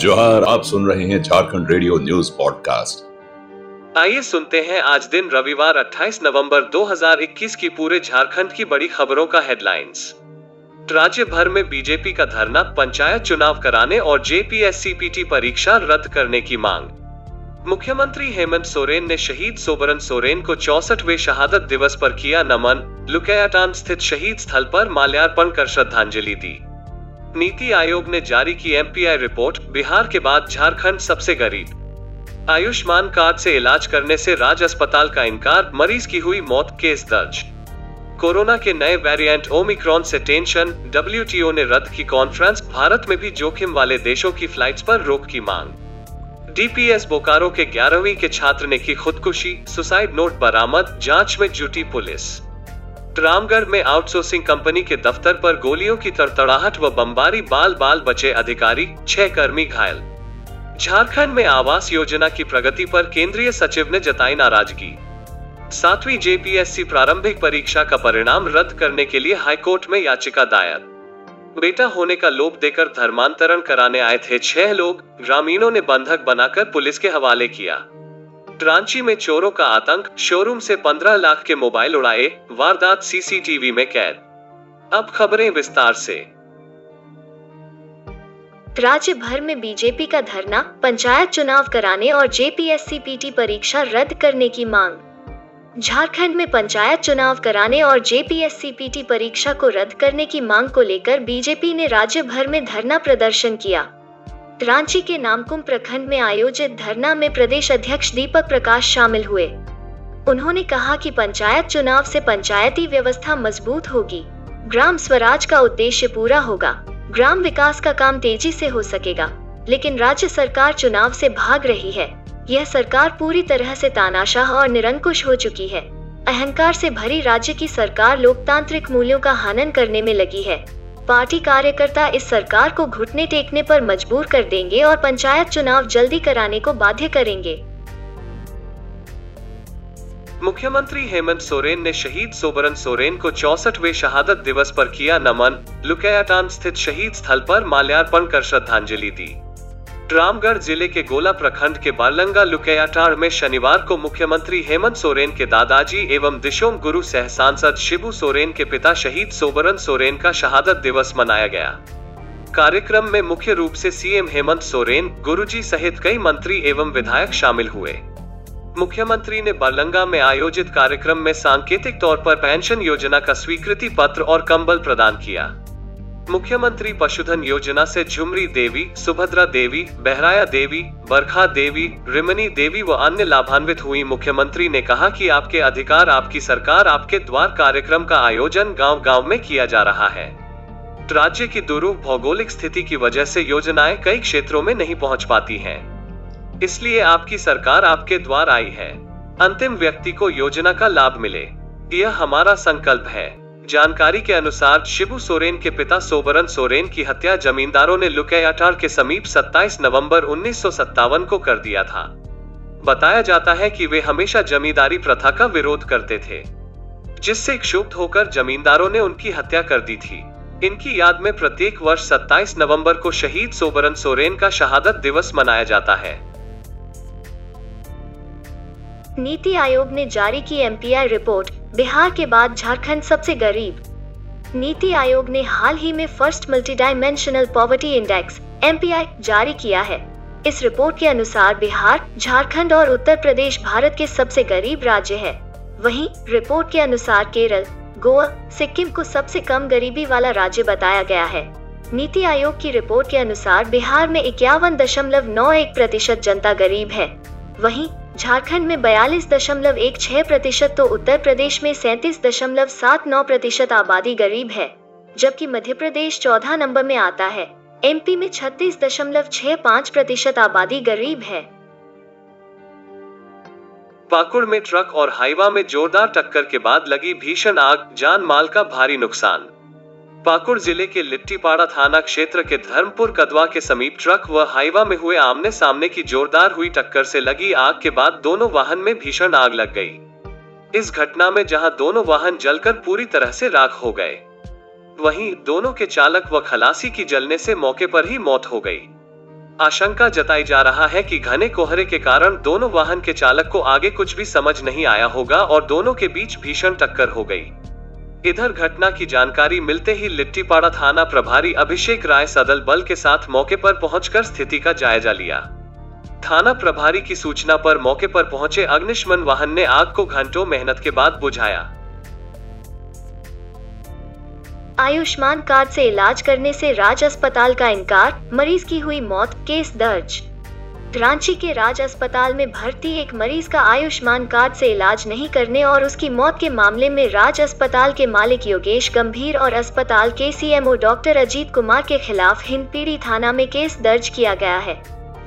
जोहार, आप सुन रहे हैं झारखंड रेडियो न्यूज़ पॉडकास्ट। आइए सुनते हैं आज दिन रविवार 28 नवंबर 2021 की पूरे झारखंड की बड़ी खबरों का हेडलाइंस। राज्य भर में बीजेपी का धरना, पंचायत चुनाव कराने और जेपीएससीपीटी परीक्षा रद्द करने की मांग। मुख्यमंत्री हेमंत सोरेन ने शहीद सोबरन सोरेन को चौसठवे शहादत दिवस पर किया नमन। लुकयाटान स्थित शहीद स्थल पर माल्यार्पण कर श्रद्धांजलि दी। नीति आयोग ने जारी की एमपीआई रिपोर्ट, बिहार के बाद झारखंड सबसे गरीब। आयुष्मान कार्ड से इलाज करने से राज अस्पताल का इनकार, मरीज़ की हुई मौत, केस दर्ज। कोरोना के नए वेरिएंट ओमिक्रॉन से टेंशन डब्ल्यूटीओ ने रद्द की कॉन्फ्रेंस भारत में भी जोखिम वाले देशों की फ्लाइट्स पर रोक की मांग। डीपीएस बोकारो के ग्यारहवीं के छात्र ने की खुदकुशी सुसाइड नोट बरामद, जाँच में जुटी पुलिस। रामगढ़ में आउटसोर्सिंग कंपनी के दफ्तर पर गोलियों की तड़तड़ाहट व बमबारी बाल बाल बचे अधिकारी, छह कर्मी घायल। झारखंड में आवास योजना की प्रगति पर केंद्रीय सचिव ने जताई नाराज़गी। सातवीं जेपीएससी प्रारंभिक परीक्षा का परिणाम रद्द करने के लिए हाईकोर्ट में याचिका दायर। बेटा होने का लोभ देकर धर्मांतरण कराने आए थे छह लोग, ग्रामीणों ने बंधक बनाकर पुलिस के हवाले किया। रांची में चोरों का आतंक शोरूम से 15 लाख के मोबाइल उड़ाए, वारदात सीसीटीवी में कैद। अब खबरें विस्तार से। राज्य भर में बीजेपी का धरना, पंचायत चुनाव कराने और जेपीएससी पीटी परीक्षा रद्द करने की मांग। झारखंड में पंचायत चुनाव कराने और जेपीएससी पीटी परीक्षा को रद्द करने की मांग को लेकर बीजेपी ने राज्य भर में धरना प्रदर्शन किया। रांची के नामकुम प्रखंड में आयोजित धरना में प्रदेश अध्यक्ष दीपक प्रकाश शामिल हुए। उन्होंने कहा कि पंचायत चुनाव से पंचायती व्यवस्था मज़बूत होगी। ग्राम स्वराज का उद्देश्य पूरा होगा। ग्राम विकास का काम तेज़ी से हो सकेगा। लेकिन राज्य सरकार चुनाव से भाग रही है। यह सरकार पूरी तरह से तानाशाह और निरंकुश हो चुकी है। अहंकार से भरी राज्य की सरकार लोकतांत्रिक मूल्यों का हनन करने में लगी है। पार्टी कार्यकर्ता इस सरकार को घुटने टेकने पर मजबूर कर देंगे और पंचायत चुनाव जल्दी कराने को बाध्य करेंगे। मुख्यमंत्री हेमंत सोरेन ने शहीद सोबरन सोरेन को चौसठवे शहादत दिवस पर किया नमन। लुकयाटान स्थित शहीद स्थल पर माल्यार्पण कर श्रद्धांजलि दी। रामगढ़ ज़िले के गोला प्रखंड के बालंगा लुकयाटार में शनिवार को मुख्यमंत्री हेमंत सोरेन के दादाजी एवं दिशोम गुरु सह सांसद शिबू सोरेन के पिता शहीद सोबरन सोरेन का शहादत दिवस मनाया गया। कार्यक्रम में मुख्य रूप से सीएम हेमंत सोरेन, गुरुजी सहित कई मंत्री एवं विधायक शामिल हुए। मुख्यमंत्री ने बालंगा में आयोजित कार्यक्रम में सांकेतिक तौर पर पेंशन योजना का स्वीकृति पत्र और कंबल प्रदान किया। मुख्यमंत्री पशुधन योजना से झुमरी देवी, सुभद्रा देवी, बहराया देवी, बरखा देवी, रिमनी देवी व अन्य लाभान्वित हुई। मुख्यमंत्री ने कहा कि आपके अधिकार, आपकी सरकार, आपके द्वार कार्यक्रम का आयोजन गाँव गाँव में किया जा रहा है। राज्य की दुरूह भौगोलिक स्थिति की वजह से योजनाएँ कई क्षेत्रों में नहीं पहुँच पाती हैं। इसलिए आपकी सरकार, आपके द्वार आई है। अंतिम व्यक्ति को योजना का लाभ मिले। यह हमारा संकल्प है। जानकारी के अनुसार शिबू सोरेन के पिता सोबरन सोरेन की हत्या जमींदारों ने लुकयाटार के समीप 27 नवंबर उन्नीस सौ सत्तावन को कर दिया था। बताया जाता है कि वे हमेशा जमींदारी प्रथा का विरोध करते थे, जिससे क्षुब्ध होकर जमींदारों ने उनकी हत्या कर दी थी। इनकी याद में प्रत्येक वर्ष 27 नवंबर को शहीद सोबरन सोरेन का शहादत दिवस मनाया जाता है। नीति आयोग ने जारी की एमपीआई रिपोर्ट बिहार के बाद झारखंड सबसे गरीब। नीति आयोग ने हाल ही में first multi dimensional poverty index, MPI, जारी किया है। इस रिपोर्ट के अनुसार बिहार, झारखंड और उत्तर प्रदेश भारत के सबसे गरीब राज्य है। वहीं, रिपोर्ट के अनुसार केरल, गोवा, सिक्किम को सबसे कम गरीबी वाला राज्य बताया गया है। नीति आयोग की रिपोर्ट के अनुसार बिहार में इक्यावन दशमलव नौ एक प्रतिशत जनता गरीब है। वहीं झारखंड में बयालीस दशमलव एक छह प्रतिशत तो उत्तर प्रदेश में सैतीस दशमलव सात नौ प्रतिशत आबादी गरीब है, जबकि मध्य प्रदेश चौदह नंबर में आता है। एमपी में छत्तीस दशमलव छह पाँच प्रतिशत आबादी गरीब है। पाकुड़ में ट्रक और हाईवा में जोरदार टक्कर के बाद लगी भीषण आग, जान माल का भारी नुकसान। पाकुड़ ज़िले के लिट्टीपाड़ा थाना क्षेत्र के धर्मपुर कदवा के समीप ट्रक व हाईवा में हुए आमने सामने की जोरदार हुई टक्कर से लगी आग के बाद दोनों वाहन में भीषण आग लग गई। इस घटना में जहाँ दोनों वाहन जलकर पूरी तरह से राख हो गए, वहीं दोनों के चालक व खलासी की जलने से मौके पर ही मौत हो गई। आशंका जताई जा रहा है कि घने कोहरे के कारण दोनों वाहन के चालक को आगे कुछ भी समझ नहीं आया होगा और दोनों के बीच भीषण टक्कर हो गई। इधर घटना की जानकारी मिलते ही लिट्टीपाड़ा थाना प्रभारी अभिषेक राय सदल बल के साथ मौके पर पहुंचकर स्थिति का जायजा लिया। थाना प्रभारी की सूचना पर मौके पर पहुँचे अग्निशमन वाहन ने आग को घंटों मेहनत के बाद बुझाया। आयुष्मान कार्ड से इलाज करने से राज अस्पताल का इनकार, मरीज़ की हुई मौत, केस दर्ज। रांची के राज अस्पताल में भर्ती एक मरीज़ का आयुष्मान कार्ड से इलाज नहीं करने और उसकी मौत के मामले में राज अस्पताल के मालिक योगेश गंभीर और अस्पताल के सीएमओ डॉक्टर अजीत कुमार के खिलाफ हिंदपीढ़ी थाना में केस दर्ज किया गया है।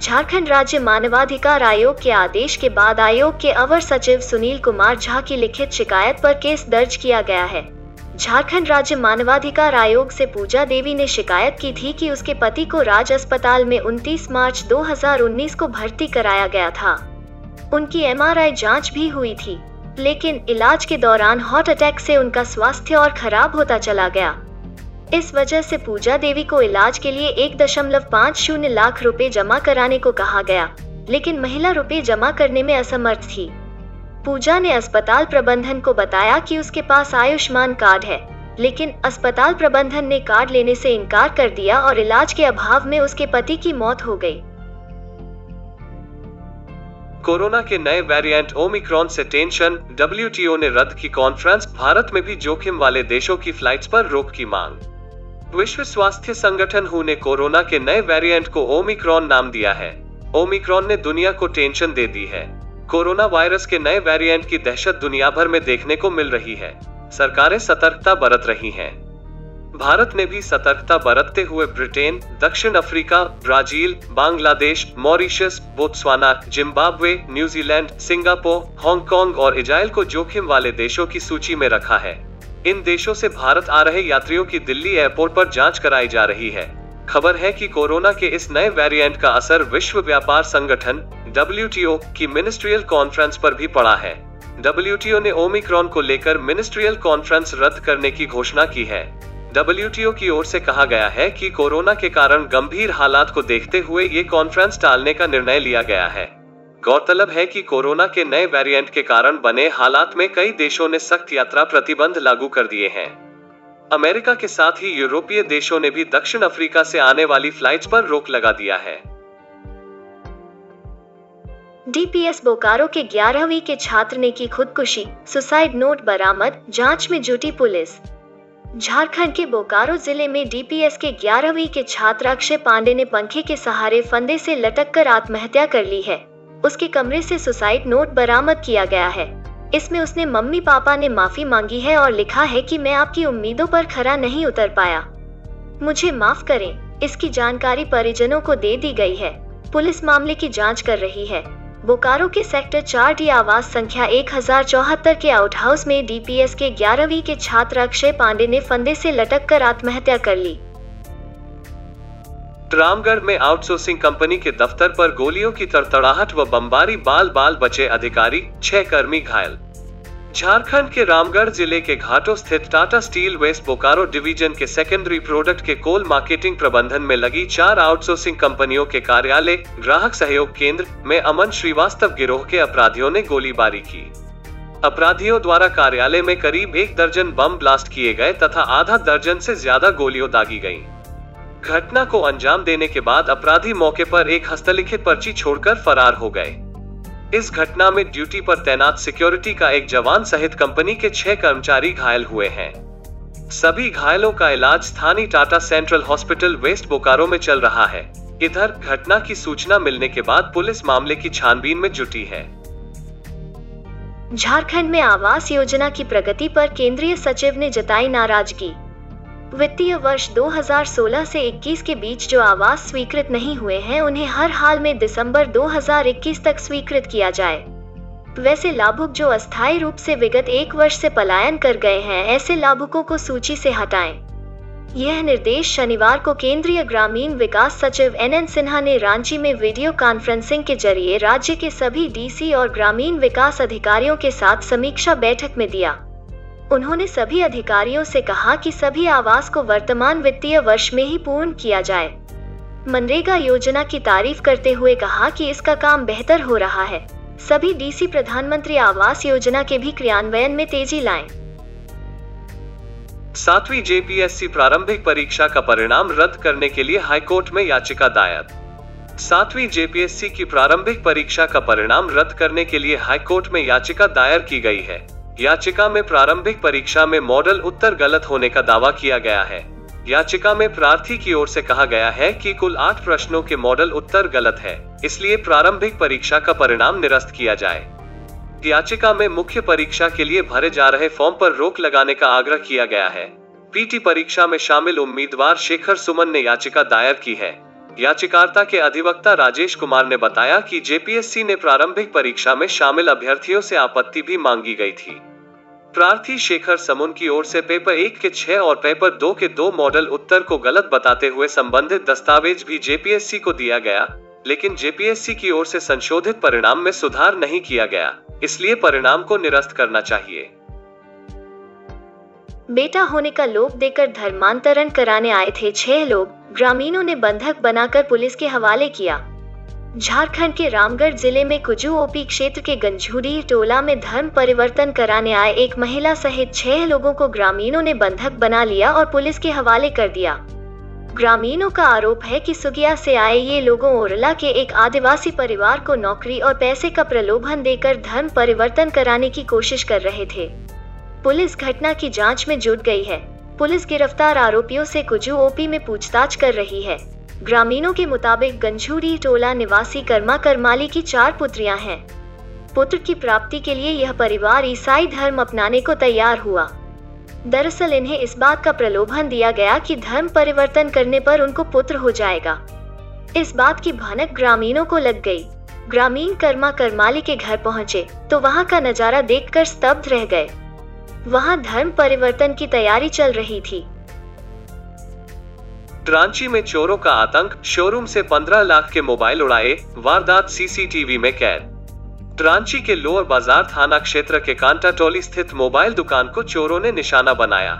झारखंड राज्य मानवाधिकार आयोग के आदेश के बाद आयोग के अवर सचिव सुनील कुमार झा की लिखित शिकायत पर केस दर्ज किया गया है। झारखंड राज्य मानवाधिकार आयोग से पूजा देवी ने शिकायत की थी कि उसके पति को राज अस्पताल में 29 मार्च 2019 को भर्ती कराया गया था। उनकी एमआरआई जाँच भी हुई थी, लेकिन इलाज के दौरान हार्ट अटैक से उनका स्वास्थ्य और खराब होता चला गया। इस वजह से पूजा देवी को इलाज के लिए एक दशमलव पाँच शून्य लाख रुपए जमा कराने को कहा गया, लेकिन महिला रुपए जमा करने में असमर्थ थी। पूजा ने अस्पताल प्रबंधन को बताया कि उसके पास आयुष्मान कार्ड है, लेकिन अस्पताल प्रबंधन ने कार्ड लेने से इनकार कर दिया और इलाज के अभाव में उसके पति की मौत हो गई। कोरोना के नए वेरिएंट ओमिक्रॉन से टेंशन डब्ल्यूटीओ ने रद्द की कॉन्फ्रेंस भारत में भी जोखिम वाले देशों की फ्लाइट्स पर रोक की मांग। विश्व स्वास्थ्य संगठन हु ने कोरोना के नए वेरिएंट को ओमिक्रॉन नाम दिया है, ओमिक्रॉन ने दुनिया को टेंशन दे दी है। कोरोना वायरस के नए वेरिएंट की दहशत दुनिया भर में देखने को मिल रही है। सरकारें सतर्कता बरत रही हैं। भारत ने भी सतर्कता बरतते हुए ब्रिटेन, दक्षिण Africa, Brazil, Bangladesh, Mauritius, Botswana, Zimbabwe, New Zealand, Singapore, Hong Kong और इजराइल को जोखिम वाले देशों की सूची में रखा है। इन देशों से भारत आ रहे यात्रियों की दिल्ली एयरपोर्ट पर जाँच कराई जा रही है। खबर है कि कोरोना के इस नए वेरिएंट का असर विश्व व्यापार संगठन डब्ल्यूटीओ की मिनिस्ट्रियल कॉन्फ्रेंस पर भी पड़ा है। डब्ल्यूटीओ ने ओमिक्रॉन को लेकर मिनिस्ट्रियल कॉन्फ्रेंस रद्द करने की घोषणा की है। डब्ल्यूटीओ की ओर से कहा गया है कि कोरोना के कारण गंभीर हालात को देखते हुए ये कॉन्फ्रेंस टालने का निर्णय लिया गया है। गौरतलब है कि कोरोना के नए वेरिएंट के कारण बने हालात में कई देशों ने सख्त यात्रा प्रतिबंध लागू कर दिए हैं। अमेरिका के साथ ही यूरोपीय देशों ने भी दक्षिण अफ्रीका से आने वाली फ्लाइट्स पर रोक लगा दिया है। डीपीएस बोकारो के ग्यारहवीं के छात्र ने की खुदकुशी, सुसाइड नोट बरामद, जाँच में जुटी पुलिस। झारखंड के बोकारो ज़िले में डीपीएस के ग्यारहवीं के छात्र अक्षय पांडे ने पंखे के सहारे फंदे से लटक कर आत्महत्या कर ली है। उसके कमरे से सुसाइड नोट बरामद किया गया है। इसमें उसने मम्मी पापा ने माफ़ी मांगी है और लिखा है कि मैं आपकी उम्मीदों पर खरा नहीं उतर पाया। मुझे माफ़ करें, इसकी जानकारी परिजनों को दे दी गई है। पुलिस मामले की जाँच कर रही है। बोकारो के सेक्टर चार डी आवास संख्या एक हज़ार चौहत्तर के आउट हाउस में डीपीएस के ग्यारहवीं के छात्र अक्षय पांडे ने फंदे से लटक कर आत्महत्या कर ली। रामगढ़ में आउटसोर्सिंग कंपनी के दफ्तर पर गोलियों की तड़तड़ाहट व बमबारी बाल बाल बचे अधिकारी, छह कर्मी घायल। झारखंड के रामगढ़ ज़िले के घाटों स्थित Tata steel west Bokaro division के सेकेंडरी प्रोडक्ट के कोल मार्केटिंग प्रबंधन में लगी चार आउटसोर्सिंग कंपनियों के कार्यालय, ग्राहक सहयोग केंद्र में अमन श्रीवास्तव गिरोह के अपराधियों ने गोलीबारी की। अपराधियों द्वारा कार्यालय में करीब एक दर्जन बम ब्लास्ट किए गए तथा आधा दर्जन से ज़्यादा गोलियों दागी गई घटना को अंजाम देने के बाद अपराधी मौके पर एक हस्तलिखित पर्ची छोड़कर फरार हो गए। इस घटना में ड्यूटी पर तैनात सिक्योरिटी का एक जवान सहित कंपनी के छह कर्मचारी घायल हुए हैं। सभी घायलों का इलाज स्थानीय Tata central hospital west Bokaro में चल रहा है। इधर, घटना की सूचना मिलने के बाद पुलिस मामले की छानबीन में जुटी है। झारखंड में आवास योजना की प्रगति पर केंद्रीय सचिव ने जताई नाराज़गी। वित्तीय वर्ष 2016 से 21 के बीच जो आवास स्वीकृत नहीं हुए हैं, उन्हें हर हाल में दिसंबर 2021 तक स्वीकृत किया जाए वैसे लाभुक जो अस्थायी रूप से विगत एक वर्ष से पलायन कर गए हैं, ऐसे लाभुकों को सूची से हटाएँ। यह निर्देश शनिवार को केंद्रीय ग्रामीण विकास सचिव एन एन सिन्हा ने रांची में वीडियो कॉन्फ्रेंसिंग के ज़रिए राज्य के सभी डीसी और ग्रामीण विकास अधिकारियों के साथ समीक्षा बैठक में दिया उन्होंने सभी अधिकारियों से कहा कि सभी आवास को वर्तमान वित्तीय वर्ष में ही पूर्ण किया जाए। मनरेगा योजना की तारीफ़ करते हुए कहा कि इसका काम बेहतर हो रहा है। सभी डीसी प्रधानमंत्री आवास योजना के भी क्रियान्वयन में तेज़ी लाएँ। सातवीं जेपीएससी प्रारंभिक परीक्षा का परिणाम रद्द करने के लिए हाईकोर्ट में याचिका दायर। सातवीं जेपीएससी की प्रारंभिक परीक्षा का परिणाम रद्द करने के लिए हाईकोर्ट में याचिका दायर की गई है। याचिका में प्रारंभिक परीक्षा में मॉडल उत्तर गलत होने का दावा किया गया है। याचिका में प्रार्थी की ओर से कहा गया है कि कुल आठ प्रश्नों के मॉडल उत्तर गलत है, इसलिए प्रारंभिक परीक्षा का परिणाम निरस्त किया जाए। याचिका में मुख्य परीक्षा के लिए भरे जा रहे फॉर्म पर रोक लगाने का आग्रह किया गया है। पीटी परीक्षा में शामिल उम्मीदवार शेखर सुमन ने याचिका दायर की है। याचिकार्ता के अधिवक्ता राजेश कुमार ने बताया कि जेपीएससी ने प्रारंभिक परीक्षा में शामिल अभ्यर्थियों से आपत्ति भी मांगी गई थी। प्रार्थी शेखर समुन की ओर से पेपर एक के छह और पेपर दो के दो मॉडल उत्तर को गलत बताते हुए संबंधित दस्तावेज़ भी जेपीएससी को दिया गया, लेकिन जेपीएससी की ओर से संशोधित परिणाम में सुधार नहीं किया गया, इसलिए परिणाम को निरस्त करना चाहिए। बेटा होने का लोभ देकर धर्मांतरण कराने आए थे छह लोग। ग्रामीणों ने बंधक बनाकर पुलिस के हवाले किया। झारखंड के रामगढ़ ज़िले में कुजू ओपी क्षेत्र के गंझूरी टोला में धर्म परिवर्तन कराने आए एक महिला सहित छह लोगों को ग्रामीणों ने बंधक बना लिया और पुलिस के हवाले कर दिया। ग्रामीणों का आरोप है कि सुगिया से आए ये लोगों ओरला के एक आदिवासी परिवार को नौकरी और पैसे का प्रलोभन देकर धर्म परिवर्तन कराने की कोशिश कर रहे थे। पुलिस घटना की जाँच में जुट गई है। पुलिस गिरफ़्तार आरोपियों से कुजू ओपी में पूछताछ कर रही है। ग्रामीणों के मुताबिक गंझूरी टोला, निवासी कर्मा करमाली की चार पुत्रियाँ हैं। पुत्र की प्राप्ति के लिए यह परिवार ईसाई धर्म अपनाने को तैयार हुआ। दरअसल इन्हें इस बात का प्रलोभन दिया गया कि धर्म परिवर्तन करने पर उनको पुत्र हो जाएगा। इस बात की भनक ग्रामीणों को लग गई। ग्रामीण कर्मा करमाली के घर पहुँचे तो वहाँ का नज़ारा देखकर स्तब्ध रह गए। वहाँ धर्म परिवर्तन की तैयारी चल रही थी। रांची में चोरों का आतंक, शोरूम से 15 लाख के मोबाइल उड़ाए, वारदात सीसीटीवी में कैद। रांची के लोअर बाज़ार थाना क्षेत्र के कांटा टोली स्थित मोबाइल दुकान को चोरों ने निशाना बनाया।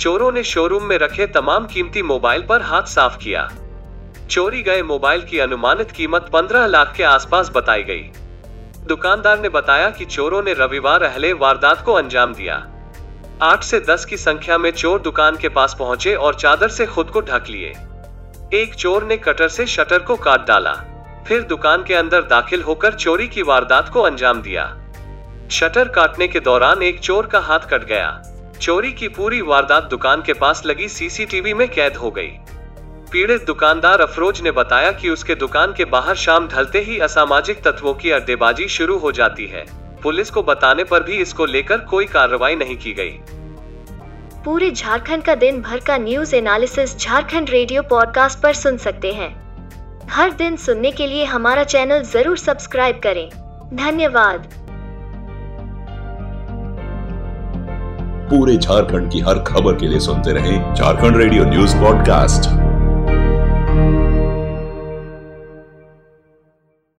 चोरों ने शोरूम में रखे तमाम कीमती मोबाइल पर हाथ साफ़ किया। चोरी गए मोबाइल की अनुमानित कीमत 15 लाख के आसपास बताई गई। दुकानदार ने बताया कि चोरों ने रविवार अहले वारदात को अंजाम दिया। आठ से दस की संख्या में चोर दुकान के पास पहुँचे और चादर से खुद को ढक लिए। एक चोर ने कटर से शटर को काट डाला। फिर दुकान के अंदर दाखिल होकर चोरी की वारदात को अंजाम दिया। शटर काटने के दौरान एक चोर का हाथ कट गया। चोरी की पूरी वारदात दुकान के पास लगी सीसीटीवी में कैद हो गई। पीड़ित दुकानदार अफरोज ने बताया कि उसके दुकान के बाहर शाम ढलते ही असामाजिक तत्वों की अड्डेबाजी शुरू हो जाती है। पुलिस को बताने पर भी इसको लेकर कोई कार्रवाई नहीं की गई। पूरे झारखंड का दिन भर का news analysis Jharkhand radio podcast पर सुन सकते हैं। हर दिन सुनने के लिए हमारा चैनल ज़रूर सब्सक्राइब करें। धन्यवाद। पूरे झारखंड की हर खबर के लिए सुनते रहें झारखंड रेडियो न्यूज़ पॉडकास्ट।